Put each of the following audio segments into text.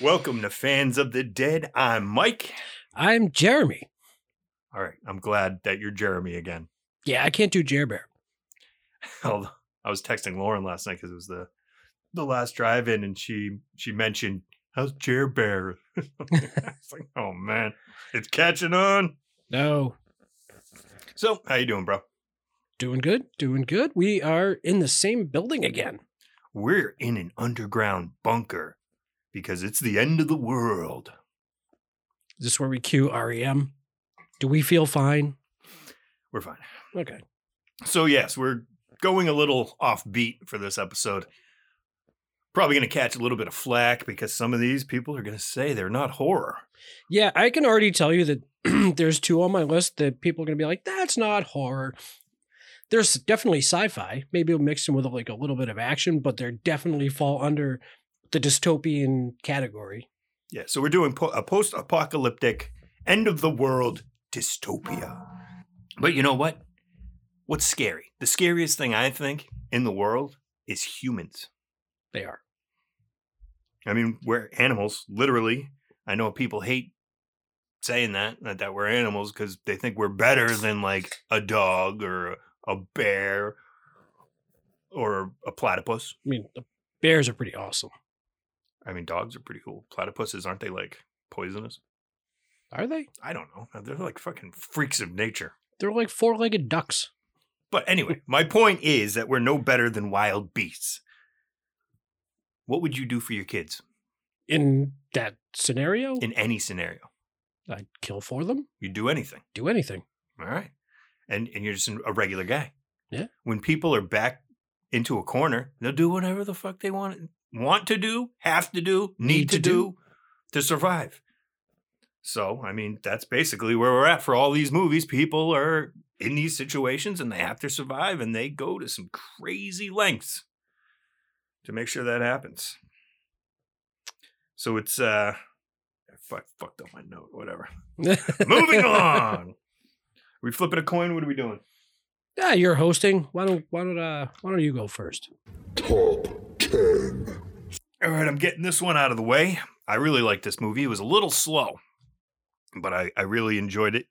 Welcome to fans of the dead. I'm Mike. I'm Jeremy. All right, I'm glad that you're Jeremy again. Yeah, I can't do Jer Bear. Although I was texting Lauren last night because it was the the last drive-in, and she she mentioned how's Jer Bear. I was like, oh man, it's catching on. No, So, how you doing, bro? doing good, doing good. We are in the same building again. We're in an underground bunker because it's the end of the world. Is this where we cue REM? Do we feel fine? We're fine. Okay. So yes, we're going a little offbeat for this episode. Probably going to catch a little bit of flack because some of these people are going to say they're not horror. Yeah, I can already tell you that there's two on my list that people are going to be like, that's not horror. There's definitely sci-fi. Maybe we'll mix them with like a little bit of action, but they're definitely fall under the dystopian category. Yeah, so we're doing po- a post-apocalyptic end of the world dystopia. But you know what? What's scary? The scariest thing I think in the world is humans. They are. I mean, we're animals, literally. I know people hate saying that that, that we're animals because they think we're better than like a dog or a, a bear or a platypus. I mean, the bears are pretty awesome. I mean, dogs are pretty cool. Platypuses aren't they like poisonous? Are they? I don't know. They're like fucking freaks of nature. They're like four-legged ducks. But anyway, my point is that we're no better than wild beasts. What would you do for your kids In that scenario, in any scenario? I'd kill for them. You'd do anything. Do anything. All right. And and you're just a regular guy. Yeah. When people are back into a corner, they'll do whatever the fuck they want want to do, have to do, need, Need to, to do, do. to survive. So, I mean, that's basically where we're at for all these movies. People are in these situations and they have to survive and they go to some crazy lengths to make sure that happens. So it's uh I fuck, fucked up my note, whatever. Moving on. we flipping a coin? What are we doing? Yeah, you're hosting. Why don't why don't uh why don't you go first? Top 10. All right, I'm getting this one out of the way. I really like this movie. It was a little slow, but I, I really enjoyed it.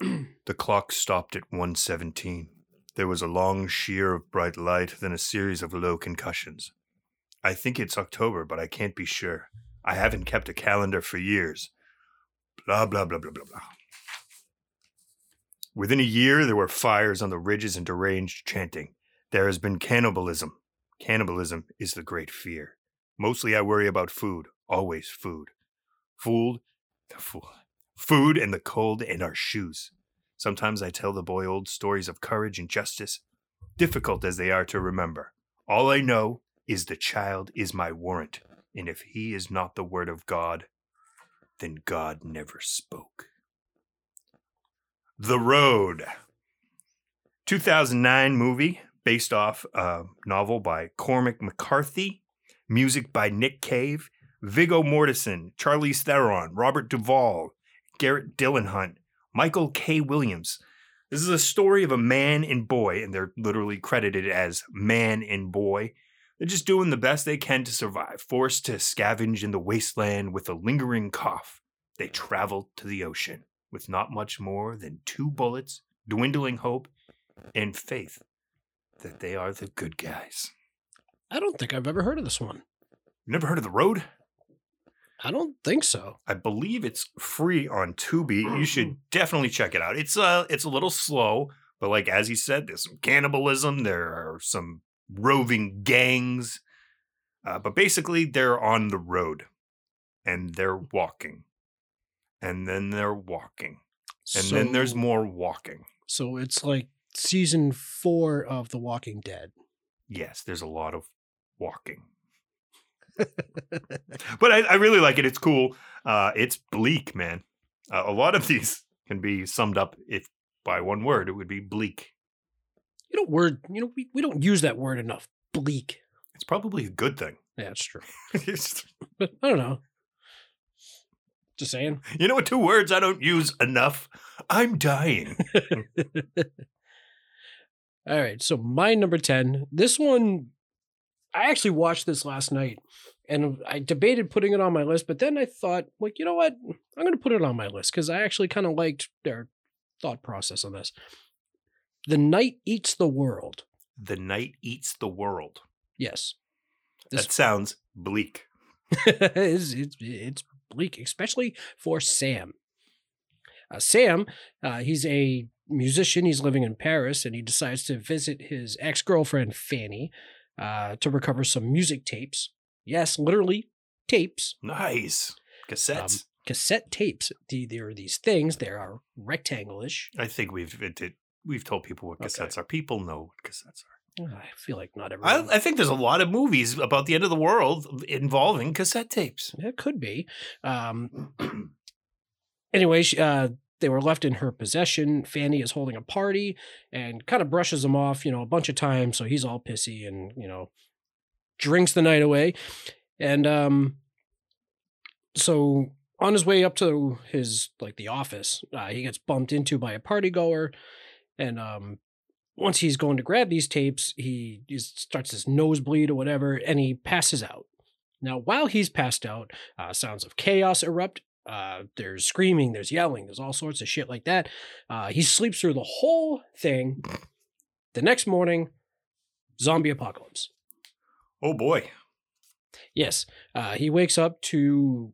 the clock stopped at 117. There was a long sheer of bright light, then a series of low concussions. I think it's October, but I can't be sure. I haven't kept a calendar for years. Blah, blah, blah, blah, blah, blah. Within a year, there were fires on the ridges and deranged chanting. There has been cannibalism. Cannibalism is the great fear. Mostly I worry about food, always food. Food, the fool. Food and the cold and our shoes. Sometimes I tell the boy old stories of courage and justice, difficult as they are to remember. All I know is the child is my warrant, and if he is not the word of God, then God never spoke. The Road. 2009 movie based off a novel by Cormac McCarthy, music by Nick Cave, Viggo Mortensen, Charlize Theron, Robert Duvall, Garret Dillahunt, Michael K. Williams. This is a story of a man and boy, and they're literally credited as man and boy. They're just doing the best they can to survive, forced to scavenge in the wasteland with a lingering cough. They travel to the ocean with not much more than two bullets, dwindling hope, and faith that they are the good guys. I don't think I've ever heard of this one. Never heard of The Road? I don't think so. I believe it's free on Tubi. You should definitely check it out. It's uh it's a little slow, but like as he said, there's some cannibalism, there are some roving gangs. Uh, but basically they're on the road and they're walking. And then they're walking. And then there's more walking. So it's like season four of The Walking Dead. Yes, there's a lot of walking. but I, I really like it. It's cool. Uh, it's bleak, man. Uh, a lot of these can be summed up if by one word. It would be bleak. You know, word. You know, we, we don't use that word enough. Bleak. It's probably a good thing. Yeah, that's true. It's- I don't know. Just saying. you know what? Two words I don't use enough. I'm dying. All right. So my number 10, this one, I actually watched this last night and I debated putting it on my list, but then I thought, like, you know what? I'm going to put it on my list because I actually kind of liked their thought process on this. The Night Eats the World. The night eats the world. Yes. This- That sounds bleak. it's, it's, it's bleak, especially for Sam. Uh, Sam, uh, he's a musician. He's living in Paris, and he decides to visit his ex girlfriend Fanny uh, to recover some music tapes. Yes, literally tapes, Nice. Cassettes. cassette tapes. The, there are these things. They are rectangle-ish. I think we've it, it- we've told people what Okay. cassettes are. People know what cassettes are. I feel like not everyone. I think there's a lot of movies about the end of the world involving cassette tapes. It could be. Um, anyway, uh, they were left in her possession. Fanny is holding a party and kind of brushes him off, you know, a bunch of times. So he's all pissy and, you know, drinks the night away. And um, so on his way up to his, like, the office, uh, he gets bumped into by a party goer. And um, once he's going to grab these tapes, he, he starts his nosebleed or whatever, and he passes out. Now, while he's passed out, uh, sounds of chaos erupt. Uh, there's screaming, there's yelling, there's all sorts of shit like that. Uh, he sleeps through the whole thing. The next morning, zombie apocalypse. Oh boy. Yes, uh, he wakes up to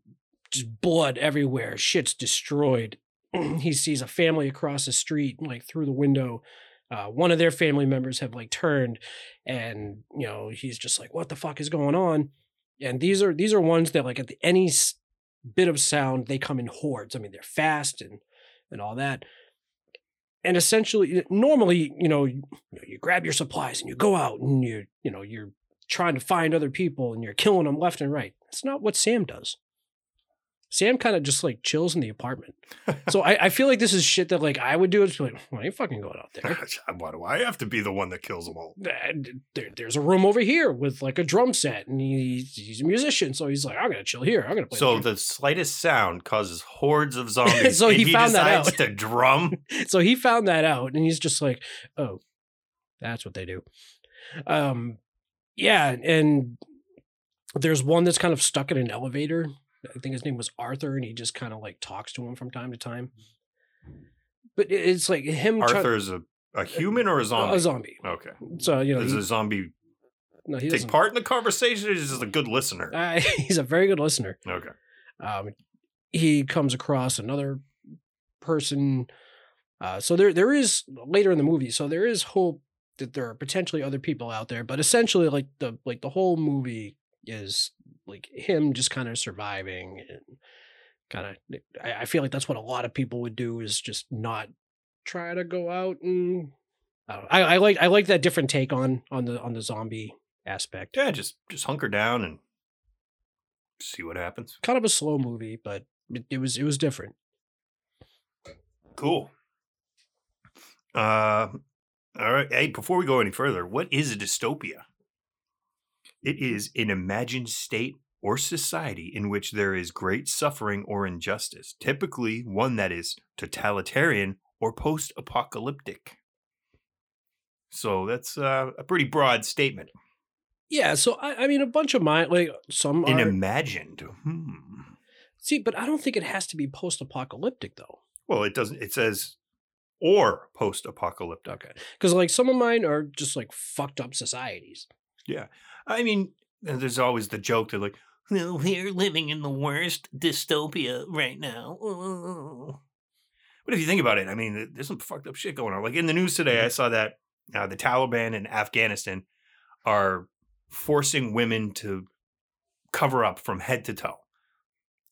just blood everywhere. Shit's destroyed. he sees a family across the street, like through the window. Uh, one of their family members have like turned, and you know he's just like, "What the fuck is going on?" And these are these are ones that like at the, any bit of sound they come in hordes. I mean, they're fast and and all that. And essentially, eh, normally, you know, you, you grab your supplies and you go out and you you know you're trying to find other people and you're killing them left and right. That's not what Sam does. Sam kind of just like chills in the apartment. So I, I feel like this is shit that like I would do. It's like, well, I ain't fucking going out there. Why do I have to be the one that kills them all? There, there's a room over here with like a drum set, and he, he's a musician, so he's like, I'm gonna chill here. I'm gonna play. So the the slightest sound causes hordes of zombies. So and he found that out. to drum. so he found that out, and he's just like, oh, that's what they do. Um, yeah, and there's one that's kind of stuck in an elevator. I think his name was Arthur, and he just kind of like talks to him from time to time. But it's like him. try- is a, a human or a zombie? a zombie. Okay. So you know, Does he, a zombie no, he take part in the conversation or is he just a good listener? Uh, he's a very good listener. okay. Um, he comes across another person. Uh, so there there is later in the movie. So there is hope that there are potentially other people out there. But essentially, like the like the whole movie is like him just kind of surviving and kind of. I, I feel like that's what a lot of people would do is just not try to go out and. I. I, I like I like that different take on on the on the zombie aspect. Yeah, just just hunker down and see what happens. Kind of a slow movie, but it, it was it was different. Cool. Uh, all right. Hey, before we go any further, what is a dystopia? It is an imagined state or society in which there is great suffering or injustice, typically one that is totalitarian or post apocalyptic. So that's uh, a pretty broad statement. Yeah, so I, I mean, a bunch of mine, like some An are. imagined. Hmm. see, but I don't think it has to be post-apocalyptic though. Well, it doesn't. It says or post apocalyptic. Okay, because like some of mine are just like fucked up societies. I mean, there's always the joke that like, we're living in the worst dystopia right now. But if you think about it, I mean, there's some fucked up shit going on. Like in the news today, I saw that uh, the Taliban in Afghanistan are forcing women to cover up from head to toe.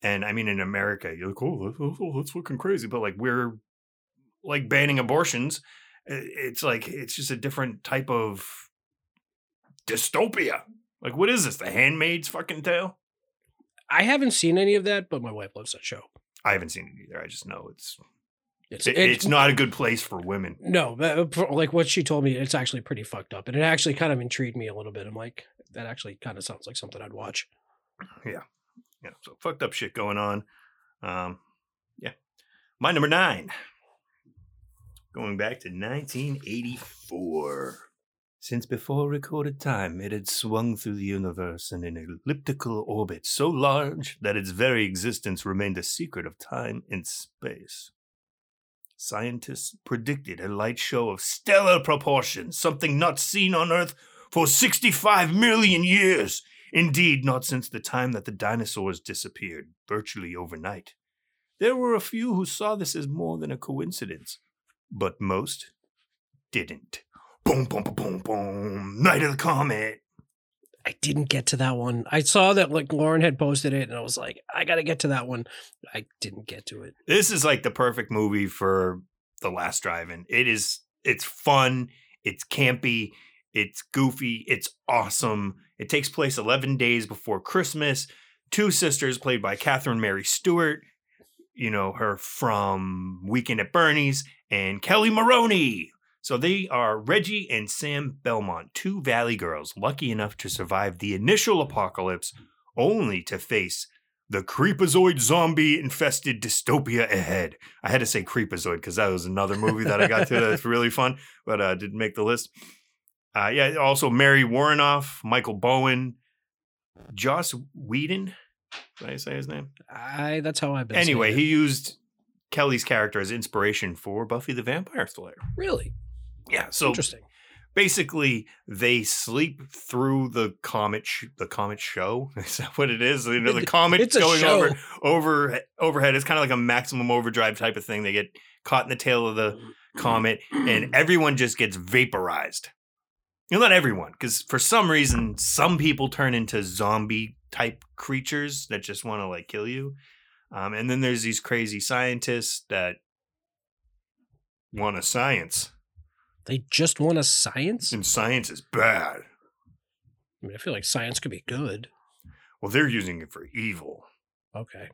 And I mean, in America, you're like, oh, that's, oh, that's fucking crazy. But like, we're like banning abortions. It's like, it's just a different type of dystopia. Like, what is this? The Handmaid's fucking tale? I haven't seen any of that, but my wife loves that show. I haven't seen it either. I just know it's It's it- it's not a good place for women. No, but uh, like what she told me, it's actually pretty fucked up, and it actually kind of intrigued me a little bit. I'm like, that actually kind of sounds like something I'd watch. Yeah, yeah, so fucked up shit going on. Um, yeah, my number nine. Going back to 1984. Since before recorded time, it had swung through the universe in an elliptical orbit so large that its very existence remained a secret of time and space. Scientists predicted a light show of stellar proportions, something not seen on Earth for 65 million years. Indeed, not since the time that the dinosaurs disappeared, virtually overnight. There were a few who saw this as more than a coincidence, but most didn't. Boom, boom, boom, boom, boom. Night of the Comet. I didn't get to that one. I saw that like Lauren had posted it, and I was like, I got to get to that one. I didn't get to it. This is like the perfect movie for the last drive-in. It is it's fun, it's campy, it's goofy, it's awesome. It takes place 11 days before Christmas. Two sisters played by Catherine Mary Stewart, you know, her from Weekend at Bernie's and Kelli Maroney. So they are Reggie and Sam Belmont, two Valley girls lucky enough to survive the initial apocalypse only to face the creepazoid zombie infested dystopia ahead. I had to say creepazoid because that was another movie that I got to that's really fun, but uh, didn't make the list. Uh, yeah, also Mary Woronov, Michael Bowen, Joss Whedon. Did I say his name? I that's how I've been. Anyway, he used Kelli's character as inspiration for Buffy the Vampire Slayer. really Yeah, so interesting. basically they sleep through the comet sh- the comet show. Is that what it is? You know the It- comet going show. over over overhead. It's kind of like a maximum overdrive type of thing. They get caught in the tail of the comet and everyone just gets vaporized. You know not everyone because for some reason some people turn into zombie type creatures that just want to like kill you. Um, and then there's these crazy scientists that want a science They just want a science. and science is bad I mean, I feel like science could be good. Well, they're using it for evil, Okay.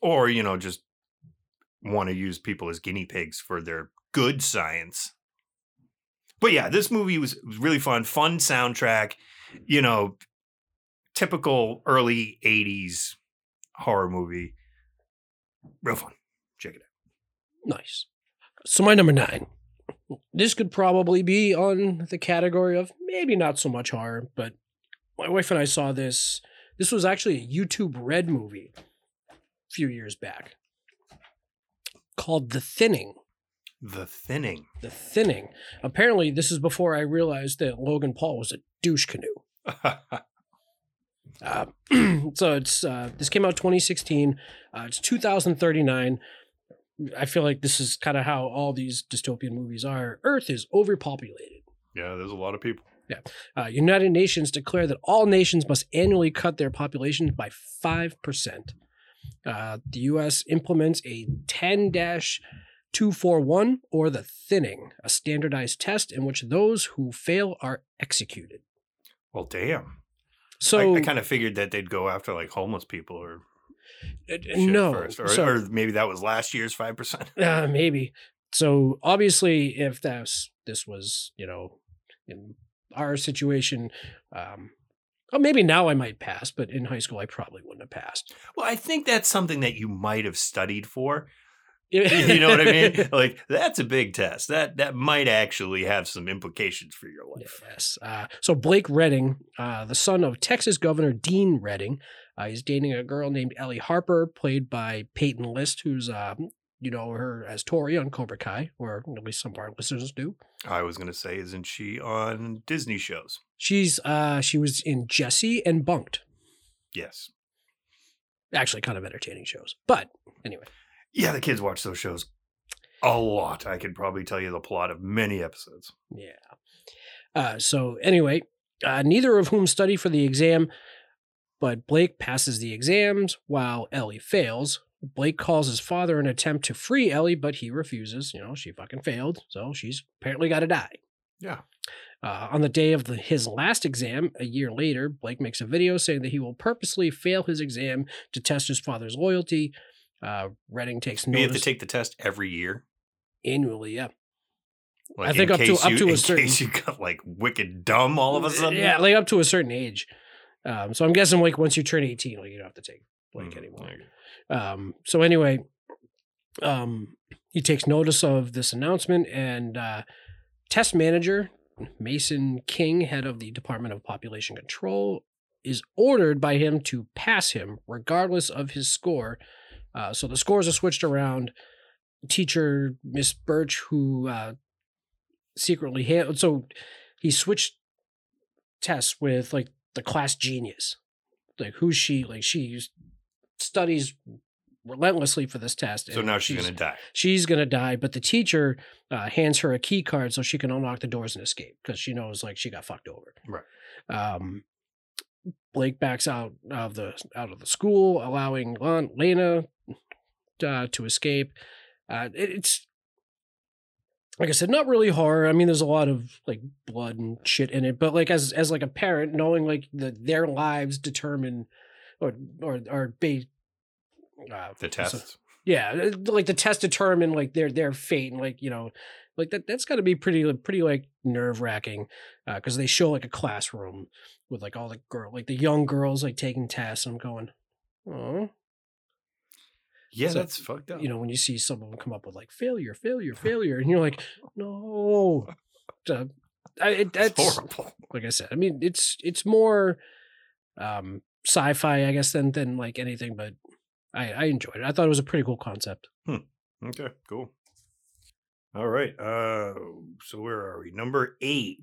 or you know, just want to use people as guinea pigs for their good science. But yeah, this movie was, was really fun. Fun soundtrack, you know, typical early '80s horror movie. Real fun. Check it out. Nice. So my number nine. This could probably be on the category of maybe not so much horror, but my wife and I saw this. This was actually a YouTube Red movie a few years back called The Thinning. The Thinning. The Thinning. Apparently, this is before I realized that Logan Paul was a douche canoe. Uh, so it's uh, this came out 2016. Uh, it's 2039. I feel like this is kind of how all these dystopian movies are. Earth is overpopulated. yeah, there's a lot of people. Yeah. Uh, United Nations declare that all nations must annually cut their populations by 5%. Uh, the U.S. implements a 10 241 or the thinning, a standardized test in which those who fail are executed. Well, damn. So, I, I kind of figured that they'd go after like homeless people or no, first, or, so- or maybe that was last year's five percent. Uh, maybe. So obviously, if that's this was you know in our situation, um, well, maybe now I might pass, but in high school I probably wouldn't have passed. Well, I think that's something that you might have studied for. you know what I mean? Like that's a big test. That that might actually have some implications for your life. Yes. Uh, so Blake Redding, uh, the son of Texas Governor Dean Redding, uh, he's dating a girl named Ellie Harper, played by Peyton List, who's um, you know her as Tori on Cobra Kai, or at least some of our listeners do. I was gonna say, isn't she on Disney shows? She's uh, she was in Jessie and Bunked. Yes. Actually, kind of entertaining shows, but anyway. Yeah, the kids watch those shows a lot. I could probably tell you the plot of many episodes. Yeah. Uh, so anyway, uh, neither of whom study for the exam, but Blake passes the exams while Ellie fails. Blake calls his father in an attempt to free Ellie, but he refuses. You know, she fucking failed, so she's apparently got to die. Yeah. Uh, on the day of the, his last exam, a year later, Blake makes a video saying that he will purposely fail his exam to test his father's loyalty. Uh, Redding takes You have to take the test every year. annually. Yeah, Like, I think up to- case up to a in certain- case you got like wicked dumb all of a sudden. yeah, like up to a certain age. Um, so I'm guessing like once you turn 18, like you don't have to take Blake Mm, anymore. Um, so anyway, um, he takes notice of this announcement, and uh, test manager Mason King, head of the Department of Population Control, is ordered by him to pass him regardless of his score. Uh, so the scores are switched around. Teacher Miss Birch, who uh, secretly hand so he switched tests with like the class genius, like who's she? Like she studies relentlessly for this test. So now she's, gonna die. she's gonna die, but the teacher uh, hands her a key card so she can unlock the doors and escape because she knows like she got fucked over. Right. Um, Blake backs out of the out of the school, allowing Lena uh, to escape. Uh, it- it's like I said, not really horror. I mean, there's a lot of like blood and shit in it, but like as as like a parent, knowing like that their lives determine or or are based. Uh, The so- yeah, uh, like the test determine like their their fate and like you know, like that that's got to be pretty pretty like nerve wracking, because they show like a classroom with like all the girl like the young girls like taking tests. I'm going, oh, yeah, so, that's fucked up. you know, when you see some of them come up with like failure, failure, failure, and you're like, no, uh, I, it, it's that's horrible. like I said. I mean, it's it's more um sci-fi, I guess, than than like anything, but. I, I enjoyed it. I thought it was a pretty cool concept. Okay, cool. All right. Uh so where are we? Number eight.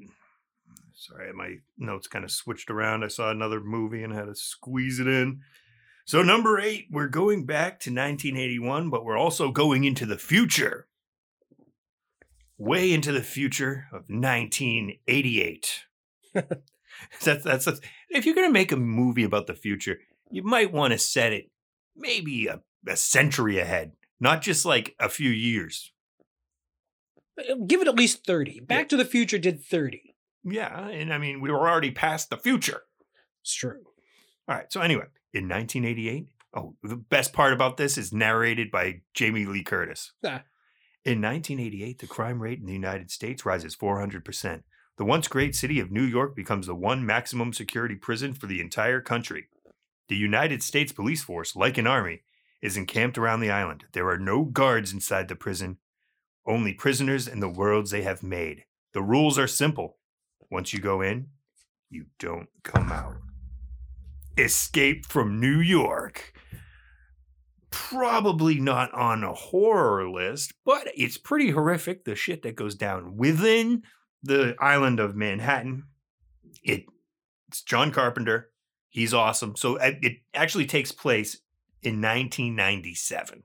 Sorry, my notes kind of switched around. I saw another movie and had to squeeze it in. So number eight, we're going back to 1981, but we're also going into the future. Way into the future of 1988. that's, that's that's if you're gonna make a movie about the future, you might want to set it maybe a, a century ahead, not just like a few years. Uh, Give it at least 30. Back to the Future did 30. Yeah, and I mean we were already past the future. It's true. All right. So anyway, in 1988, oh, the best part about this is narrated by Jamie Lee Curtis. Ah. In 1988, the crime rate in the United States rises 400%. The once great city of New York becomes the one maximum security prison for the entire country. The United States police force, like an army, is encamped around the island. There are no guards inside the prison, only prisoners and the worlds they have made. The rules are simple. Once you go in, you don't come out. Escape from New York. Probably not on a horror list, but it's pretty horrific the shit that goes down within the island of Manhattan. It, it's John Carpenter. He's awesome. So uh, it actually takes place in 1997.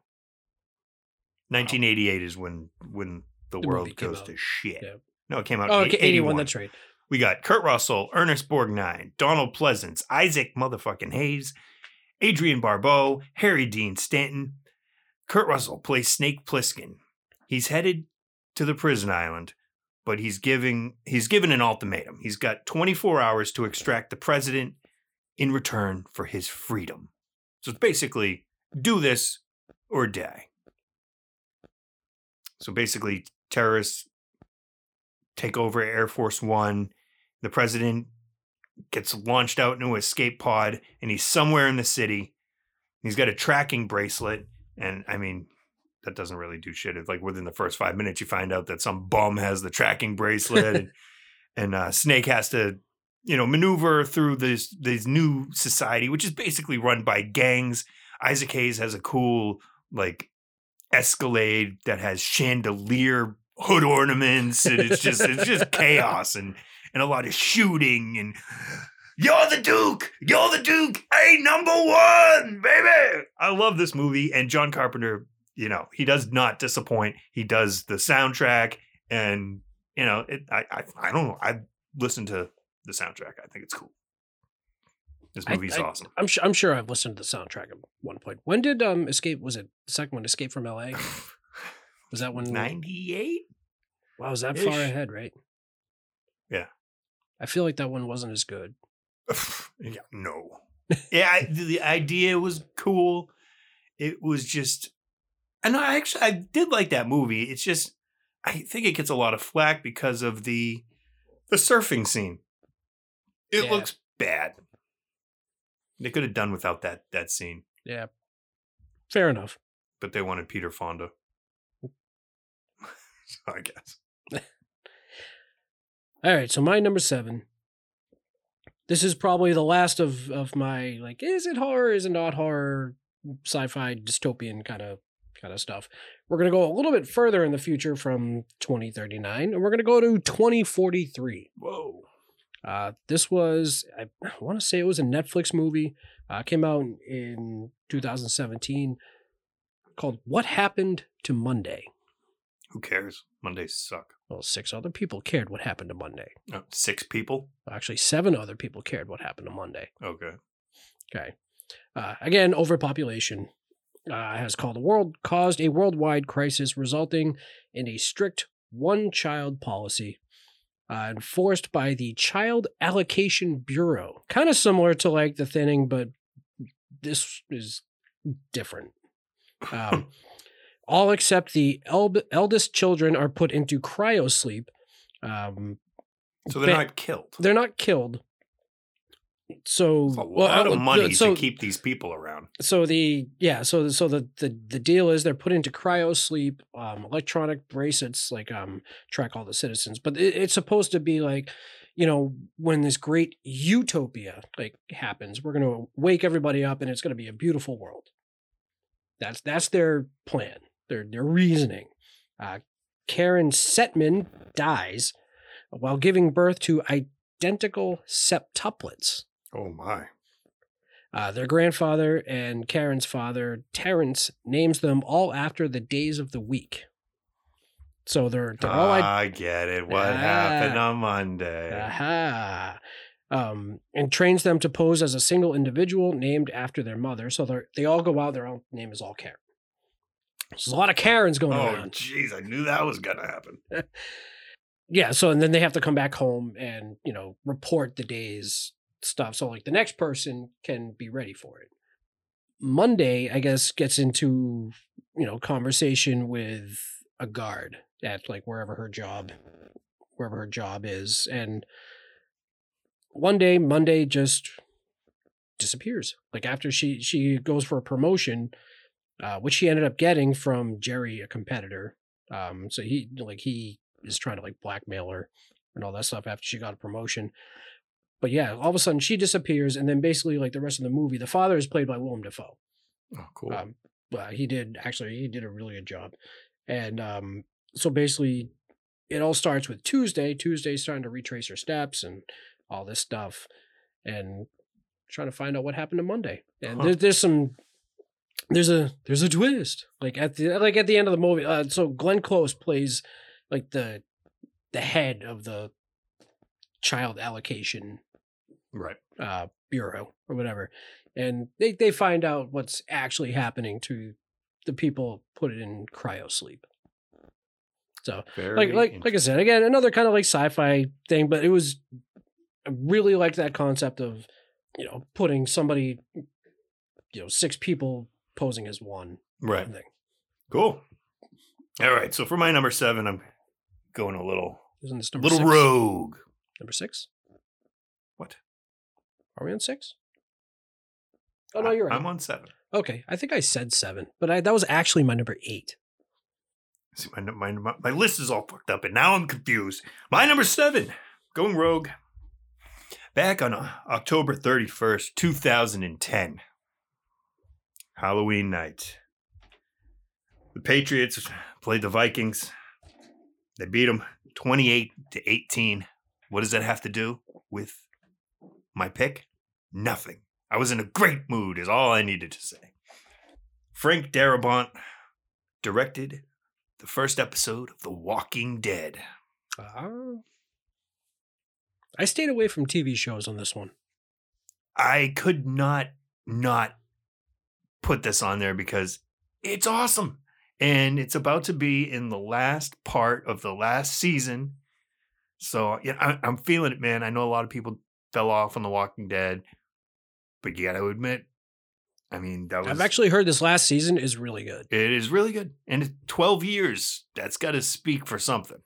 1988 is when when the, The world goes to shit. Yeah. No, it came out. Oh, in okay, 81. 81. That's right. We got Kurt Russell, Ernest Borgnine, Donald Pleasence, Isaac motherfucking Hayes, Adrienne Barbeau, Harry Dean Stanton. Kurt Russell plays Snake Plissken. He's headed to the prison island, but he's giving he's given an ultimatum. He's got 24 hours to extract the president in return for his freedom. So it's basically do this or die. So basically, terrorists take over Air Force One. The president gets launched out into an escape pod, and he's somewhere in the city. He's got a tracking bracelet, and I mean, that doesn't really do shit. It's like within the first five minutes, you find out that some bum has the tracking bracelet, and, and uh, Snake has to, you know, maneuver through this this new society, which is basically run by gangs. Isaac Hayes has a cool like Escalade that has chandelier hood ornaments, and it's just it's just chaos and and a lot of shooting and you're the Duke, you're the Duke, hey number one, baby. I love this movie, and John Carpenter, you know, he does not disappoint. He does the soundtrack, and you know, it, I, I I don't know. I listened to the soundtrack. I think it's cool. This I- movie's I- awesome. I'm sure. I'm sure I've listened to the soundtrack at one point. When did um Escape? Was it the second one? Escape from L.A. Was that? Ninety eight. Wow, was that far ahead? Right. Yeah. I feel like that one wasn't as good. yeah, no. yeah, I, the, idea was cool. It was just, and I actually I did like that movie. It's just I think it gets a lot of flack because of the the surfing scene. It Yeah. looks bad. They could have done without that that scene, Yeah. Fair enough. but they wanted Peter Fonda. Mm. so I guess. All right, so my number seven. This is probably the last of of my like, is it horror? Is it not horror? Sci-fi dystopian kind of kind of stuff. We're gonna go a little bit further in the future from 2039, and we're gonna go to 2043. Whoa. Uh, this was I want to say it was a Netflix movie. Uh, came out in 2017 called "What Happened to Monday." Who cares? Mondays suck. Well, six other people cared what happened to Monday. Six people? Actually, seven other people cared what happened to Monday. Okay. Okay. Uh, again, overpopulation uh, has called a world caused a worldwide crisis, resulting in a strict one-child policy uh, enforced by the Child Allocation Bureau. Kind of similar to like the thinning, but this is different. Um, all except the el- eldest children are put into cryosleep. Um, So they're Ba- not killed. they're not killed. So It's a lot uh, of money so, to keep these people around. so the yeah so so the the the deal is they're put into cryo sleep um electronic bracelets like um track all the citizens but it, it's supposed to be like you know when this great utopia like happens we're going to wake everybody up and it's going to be a beautiful world that's that's their plan their their reasoning uh karen Settman dies while giving birth to identical septuplets Oh my. uh, their grandfather and Karen's father, Terrence, names them all after the days of the week. So they're they're all like, I get it. What happened Ah. on Monday? aha, um, and trains them to pose as a single individual named after their mother. So they they all go out. Their own name is all Karen. There's a lot of Karens going Oh, on. jeez, I knew that was gonna happen. Yeah. So and then they have to come back home and you know report the day's stuff. So like the next person can be ready for it. Monday, I guess, gets into you know conversation with a guard at like wherever her job, wherever her job is, and one day Monday just disappears. Like after she she goes for a promotion, uh, which she ended up getting from Jerry, a competitor. Um, so he like he is trying to like blackmail her and all that stuff after she got a promotion. But yeah, all of a sudden she disappears, and then basically like the rest of the movie, the father is played by Willem Dafoe. Oh, cool. Um, uh, he did actually he did a really good job, and um, so basically it all starts with Tuesday. Tuesday's trying to retrace her steps and all this stuff, and trying to find out what happened to Monday. And Huh. there, there's some there's a there's a twist like at the like at the end of the movie. Uh, so Glenn Close plays like the the head of the child allocation right. uh, bureau or whatever, and they they find out what's actually happening to the people put it in cryo sleep. So Very like like like I said again, another kind of like sci-fi thing, but it was I really liked that concept of you know putting somebody you know six people posing as one right. thing. Cool. All right. So for my number seven, I'm going a little Isn't this number little six? rogue. Number six? What? Are we on six? Oh no, you're right. I'm on seven. okay, I think I said seven, but I, that was actually my number eight. See, my, my my my list is all fucked up, and now I'm confused. My number seven, going rogue. Back on uh, October 31st, 2010, Halloween night, the Patriots played the Vikings. They beat them 28 to 18. What does that have to do with my pick? Nothing. I was in a great mood, is all I needed to say. Frank Darabont directed the first episode of The Walking Dead. Uh, I stayed away from TV shows on this one. I could not not put this on there because it's awesome. And it's about to be in the last part of the last season. So yeah, I, I'm feeling it, man. I know a lot of people fell off on The Walking Dead, but you got to admit, I mean, that was I've actually heard this last season is really good. it is really good. And 12 years, that's got to speak for something.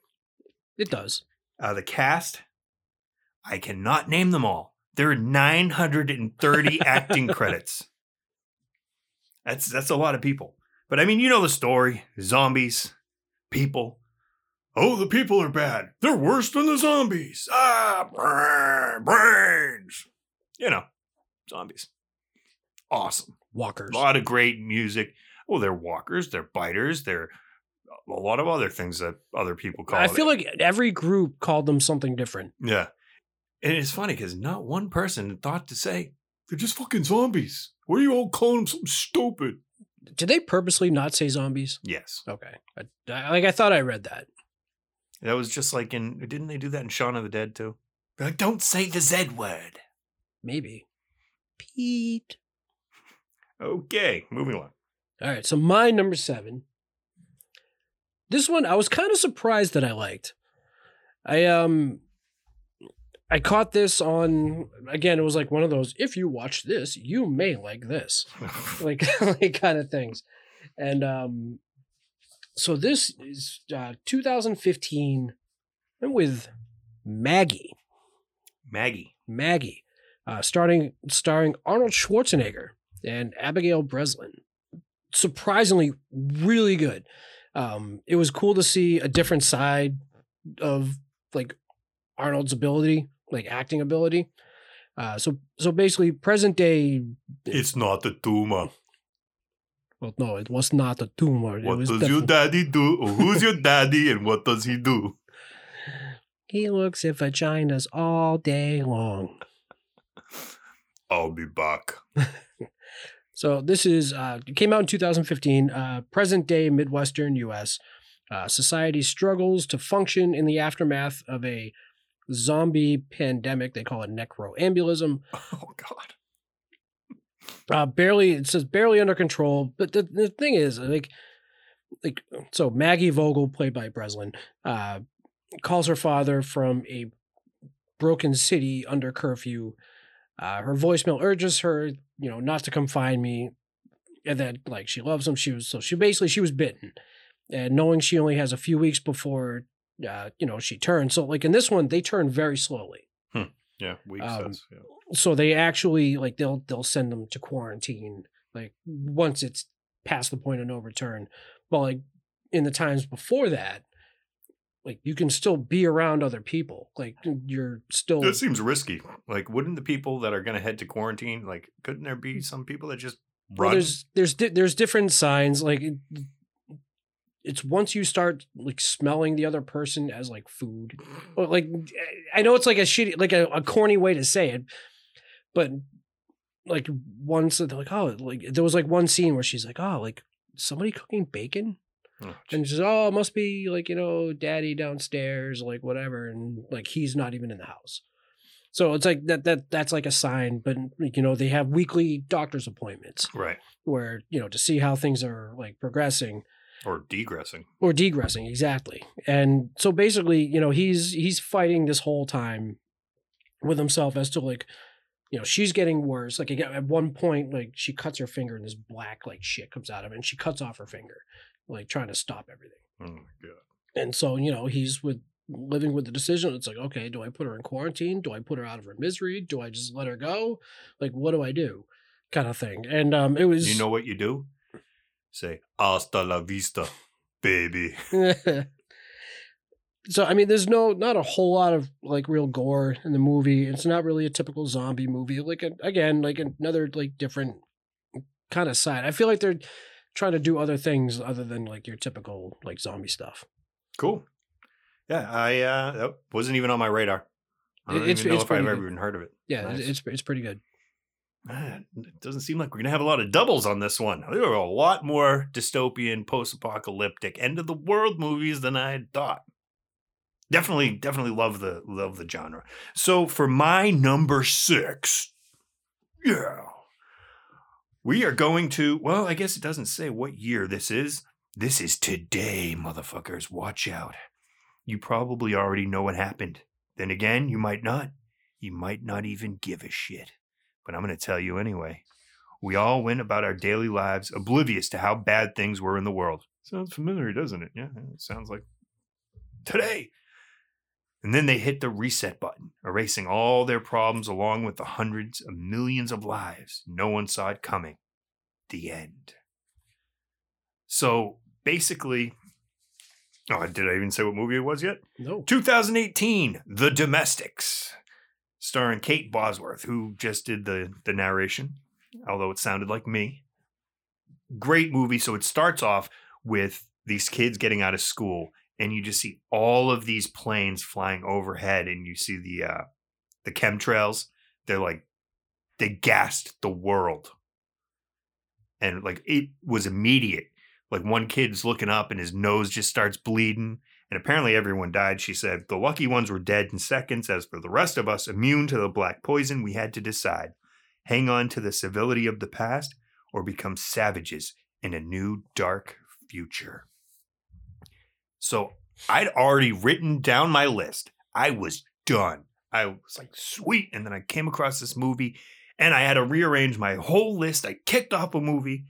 It does. Uh, the cast, I cannot name them all. There are 930 acting credits. That's that's a lot of people. But I mean, you know the story: zombies, people. Oh, the people are bad. They're worse than the zombies. Ah, brain, brains. You know, zombies. Awesome. Walkers. A lot of great music. Oh, they're walkers. They're biters. They're a lot of other things that other people call. Them. I it. feel like every group called them something different. Yeah. And it's funny because not one person thought to say, they're just fucking zombies. What are you all calling them something stupid? Did they purposely not say zombies? Yes. Okay. I, I- like I thought I read that. That was just like in, didn't they do that in Shaun of the Dead too? They're like, don't say the Z word. Maybe. Pete. Okay, moving on. All right. So my number seven. This one I was kind of surprised that I liked. I um I caught this on again, it was like one of those, if you watch this, you may like this. like like kind of things. And um so this is uh 2015 with Maggie. Maggie. Maggie, uh, starting starring Arnold Schwarzenegger and Abigail Breslin. Surprisingly, really good. Um, it was cool to see a different side of like Arnold's ability, like acting ability. Uh, so so basically, present day. It's not a tumor. Well, no, it was not a tumor. What does your daddy do? Or who's your daddy and what does he do? He looks at vaginas all day long. I'll be back. So this is uh, came out in 2015. Uh, present day Midwestern U.S. Uh, society struggles to function in the aftermath of a zombie pandemic. They call it necroambulism. Oh God. Uh, barely it says barely under control. But the, the thing is, like, like so Maggie Vogel, played by Breslin, uh, calls her father from a broken city under curfew. Uh, her voicemail urges her, you know, not to come find me, and that like she loves him. She was so she basically she was bitten, and knowing she only has a few weeks before, uh, you know, she turns. So like in this one, they turn very slowly Yeah, weak Um, says. Yeah. so they actually like they'll they'll send them to quarantine like once it's past the point of no return but like in the times before that like you can still be around other people like you're still That seems risky. Like, wouldn't the people that are going to head to quarantine, like, couldn't there be some people that just well, there's there's di- there's different signs like it's once you start like smelling the other person as like food or like i know it's like a shitty like a, a corny way to say it but like once they're like oh like there was like one scene where she's like oh like somebody cooking bacon? Oh, and she's oh it must be like you know daddy downstairs like whatever and like he's not even in the house. So it's like that that that's like a sign but you know they have weekly doctor's appointments right. where you know to see how things are like progressing Or degressing. or degressing exactly. And so basically you know he's he's fighting this whole time with himself as to like you know she's getting worse. Like at one point like she cuts her finger and this black like shit comes out of it and she cuts off her finger like trying to stop everything. Oh my God. and so you know he's with living with the decision. It's like okay do i put her in quarantine? Do i put her out of her misery? Do i just let her go? Like what do i do? Kind of thing. And um it was You know what you do? Say, hasta la vista, baby. so I mean, there's no not a whole lot of like real gore in the movie. It's not really a typical zombie movie. Like a, again, like another like different kind of side. I feel like they're trying to do other things other than like your typical like zombie stuff. Cool. Yeah, I uh that wasn't even on my radar. I don't It's- even know if I've pretty ever even heard of it. Yeah, Nice. it's it's pretty good. It doesn't seem like we're gonna have a lot of doubles on this one. There are a lot more dystopian, post-apocalyptic, end of the world movies than I had thought. Definitely, definitely love the love the genre. So for my number six, yeah, we are going to. Well, I guess it doesn't say what year this is. This is today, motherfuckers. Watch out. You probably already know what happened. Then again, you might not. You might not even give a shit. But I'm going to tell you anyway. We all went about our daily lives oblivious to how bad things were in the world. Sounds familiar, doesn't it? Yeah, it sounds like today. And then they hit the reset button, erasing all their problems along with the hundreds of millions of lives no one saw it coming. The end. So basically, oh, did I even say what movie it was yet? No. 2018, The Domestics, starring Kate Bosworth, who just did the the narration, although it sounded like me. Great movie. So it starts off with these kids getting out of school, and you just see all of these planes flying overhead, and you see the uh, the chemtrails. They're like they gassed the world, and like it was immediate. Like one kid's looking up, and his nose just starts bleeding and apparently everyone died, she said. The lucky ones were dead in seconds. As for the rest of us, immune to the black poison, we had to decide hang on to the civility of the past or become savages in a new dark future. So I'd already written down my list. I was done. I was like, sweet. And then I came across this movie and I had to rearrange my whole list. I kicked off a movie.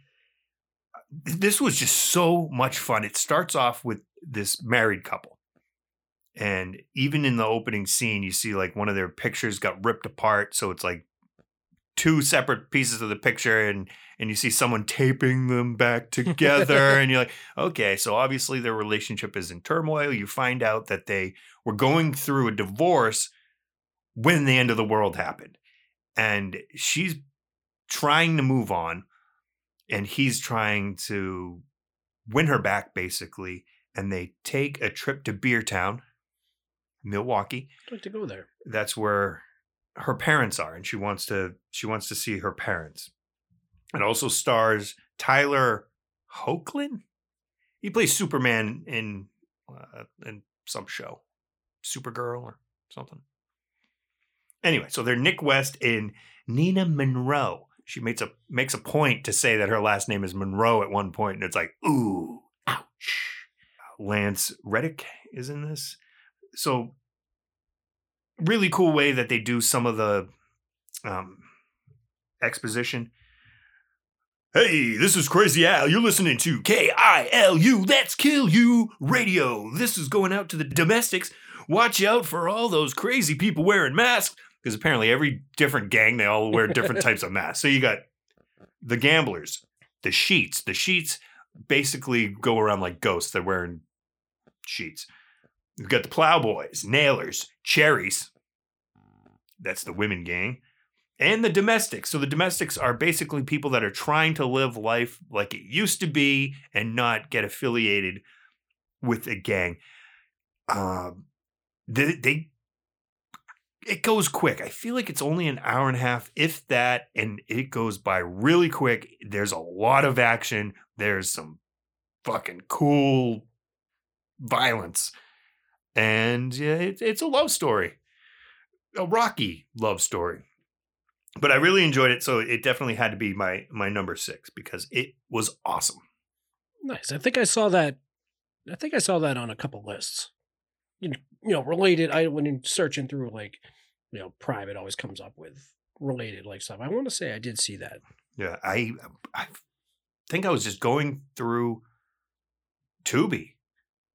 This was just so much fun. It starts off with this married couple. And even in the opening scene, you see like one of their pictures got ripped apart. So it's like two separate pieces of the picture and and you see someone taping them back together and you're like okay so obviously their relationship is in turmoil you find out that they were going through a divorce when the end of the world happened and she's trying to move on and he's trying to win her back basically and they take a trip to beer town milwaukee. I'd like to go there. that's where her parents are and she wants to she wants to see her parents. It also stars tyler hoechlin? He plays superman in uh, in some show. Supergirl or something. Anyway so they're nick west and nina monroe she makes a makes a point to say that her last name is monroe at one point and it's like ooh ouch lance reddick is in this so really cool way that they do some of the um, exposition. Hey, this is Crazy Al. You're listening to K I L U, Let's Kill You Radio. This is going out to the domestics. Watch out for all those crazy people wearing masks because apparently every different gang, they all wear different types of masks. So you got the gamblers, the sheets. The sheets basically go around like ghosts. They're wearing sheets. You've got the plowboys, nailers, cherries. That's the women gang. And the domestics. So the domestics are basically people that are trying to live life like it used to be and not get affiliated with a gang. Um, they, they it goes quick. I feel like it's only an hour and a half, if that, and it goes by really quick. There's a lot of action. There's some fucking cool violence and yeah, it, it's a love story, a rocky love story. But I really enjoyed it, so it definitely had to be my my number six because it was awesome. Nice. I think I saw that. I think I saw that on a couple lists. You know, you know, related. I when you're searching through like, you know, Prime, it always comes up with related like stuff. I want to say I did see that. Yeah, I I think I was just going through Tubi,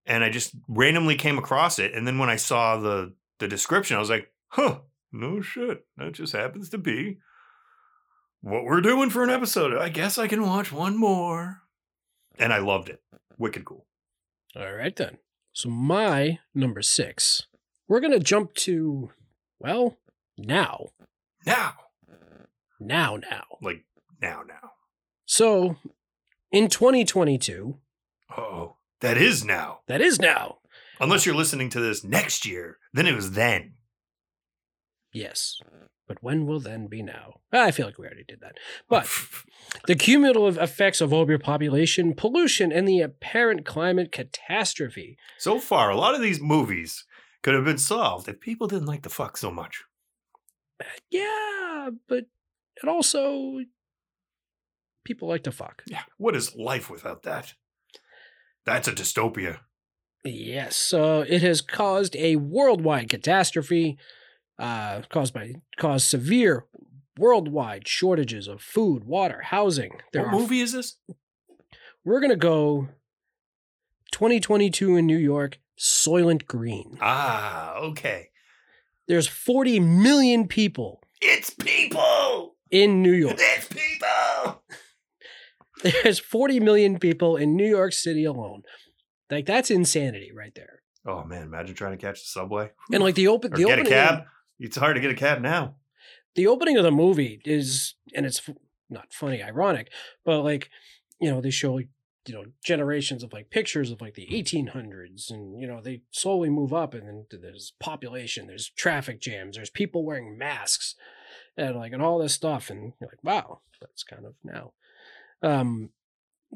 and I just randomly came across it, and then when I saw the the description, I was like, huh, no shit, that just happens to be what we're doing for an episode. I guess I can watch one more, and I loved it. Wicked cool. All right then. So my number six, we're gonna jump to, well, now, Now, now, now. like now, now. So, in 2022, Oh, that is now. that is now. Unless you're listening to this next year, then it was then. Yes. But when will then be now? Ah, I feel like we already did that. But the cumulative effects of overpopulation, pollution, and the apparent climate catastrophe. so far, a lot of these movies could have been solved if people didn't like to fuck so much. Yeah, but it also people like to fuck. Yeah, what is life without that? That's a dystopia. Yes, uh, it has caused a worldwide catastrophe, uh, caused by caused severe worldwide shortages of food, water, housing. There what are- movie is this? We're gonna go 2022 in New York, Soylent Green. Ah, okay. There's 40 million people It's people. in New York. It's people. There's 40 million people in New York City alone. Like that's insanity right there. Oh man, imagine trying to catch the subway And like the open, or the get a cab. It's hard to get a cab now. the opening of the movie is, and it's not funny, ironic, but like, you know, they show you know, generations of like pictures of like the 1800s, and you know, they slowly move up, and then there's population, there's traffic jams, there's people wearing masks, and like, and all this stuff, and you're like, wow, that's kind of now. Um,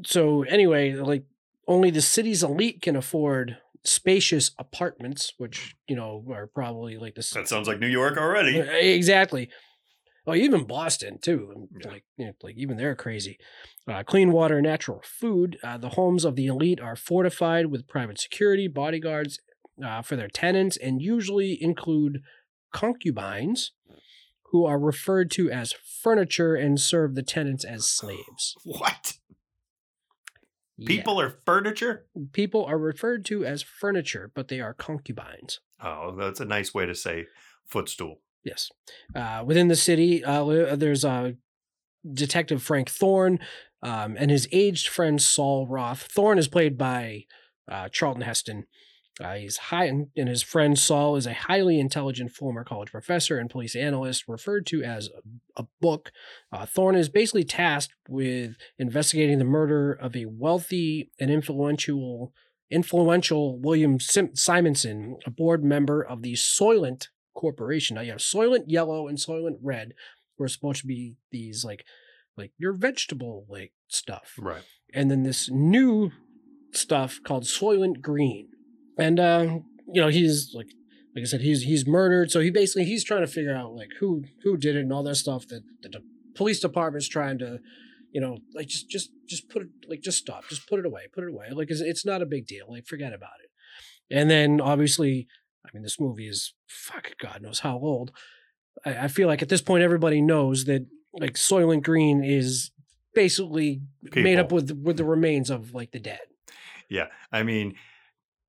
so anyway, like, only the city's elite can afford spacious apartments, which you know are probably like the That sounds like New York already. Exactly. Oh, even Boston too. Yeah. Like, you know, like even they're crazy. Uh, clean water, natural food. Uh, the homes of the elite are fortified with private security, bodyguards uh, for their tenants, and usually include concubines, who are referred to as furniture and serve the tenants as slaves. What? Yeah. People are furniture? people are referred to as furniture, but they are concubines. Oh, that's a nice way to say footstool. Yes. Uh, within the city, uh, there's uh, Detective Frank Thorne um, and his aged friend Sol Roth. Thorne is played by uh, Charlton Heston. Uh, he's high, and his friend Sol is a highly intelligent former college professor and police analyst, referred to as a, a book. Uh, Thorne is basically tasked with investigating the murder of a wealthy and influential influential William Sim- Simonson, a board member of the Soylent Corporation. Now you have Soylent Yellow and Soylent Red, who are supposed to be these like like your vegetable like stuff Right. and then this new stuff called Soylent Green. And uh, you know, he's like like I said, he's he's murdered. So he basically he's trying to figure out like who who did it and all that stuff that, that the police department's trying to, you know, like just just just put it like just stop, just put it away, put it away. Like it's, it's not a big deal. Like forget about it. And then obviously, I mean, this movie is fuck God knows how old. I, I feel like at this point everybody knows that like Soylent Green is basically made up with with the remains of like the dead. Yeah. I mean,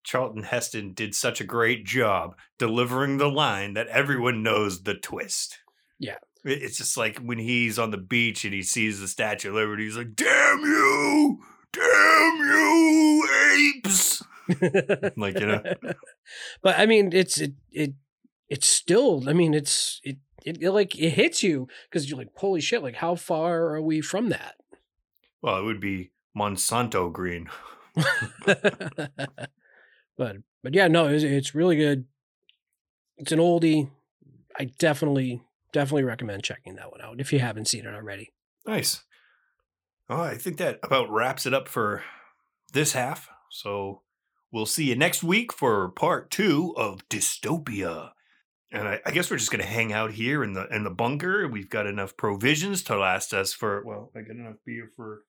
Charlton Heston did such a great job delivering the line that everyone knows the twist. Yeah. It's just like when he's on the beach and he sees the Statue of Liberty, he's like, damn you! Damn you, apes! Like, you know. but I mean, it's it it it's still. I mean, it's it it, it like it hits you because you're like, holy shit! Like, how far are we from that? Well, it would be Monsanto green. but but yeah, no, it's, it's really good. It's an oldie. I definitely definitely recommend checking that one out if you haven't seen it already. Nice. I think that about wraps it up for this half. So we'll see you next week for part two of Dystopia. And I, I guess we're just gonna hang out here in the in the bunker. We've got enough provisions to last us for well, I got enough beer for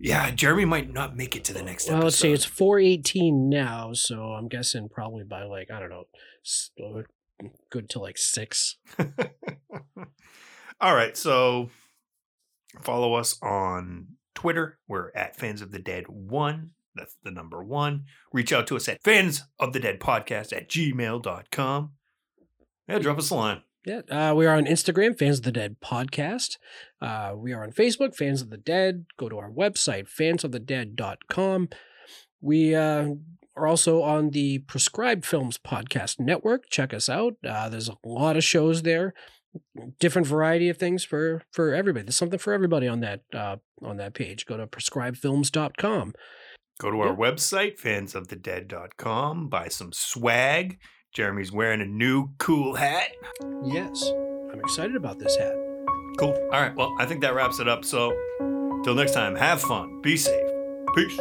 Yeah, Jeremy might not make it to the next Well, episode. let's see. It's four eighteen now, so I'm guessing probably by like I don't know, uh, good to like six. All right, so follow us on Twitter. We're at Fans of the Dead One. That's the number one. Reach out to us at fans of the dead podcast at gmail.com. Yeah, drop us a line. Yeah, uh, we are on Instagram, Fans of the Dead Podcast. Uh, we are on Facebook, Fans of the Dead. Go to our website, fansofthedead.com. We uh, are also on the Prescribed Films Podcast Network. Check us out. Uh, there's a lot of shows there, different variety of things for for everybody. There's something for everybody on that uh, on that page. Go to prescribedfilms.com. Go to our website, fansofthedead.com. Buy some swag. Jeremy's wearing a new cool hat. Yes, I'm excited about this hat. Cool. All right, well, I think that wraps it up. So, till next time, have fun, be safe. Peace.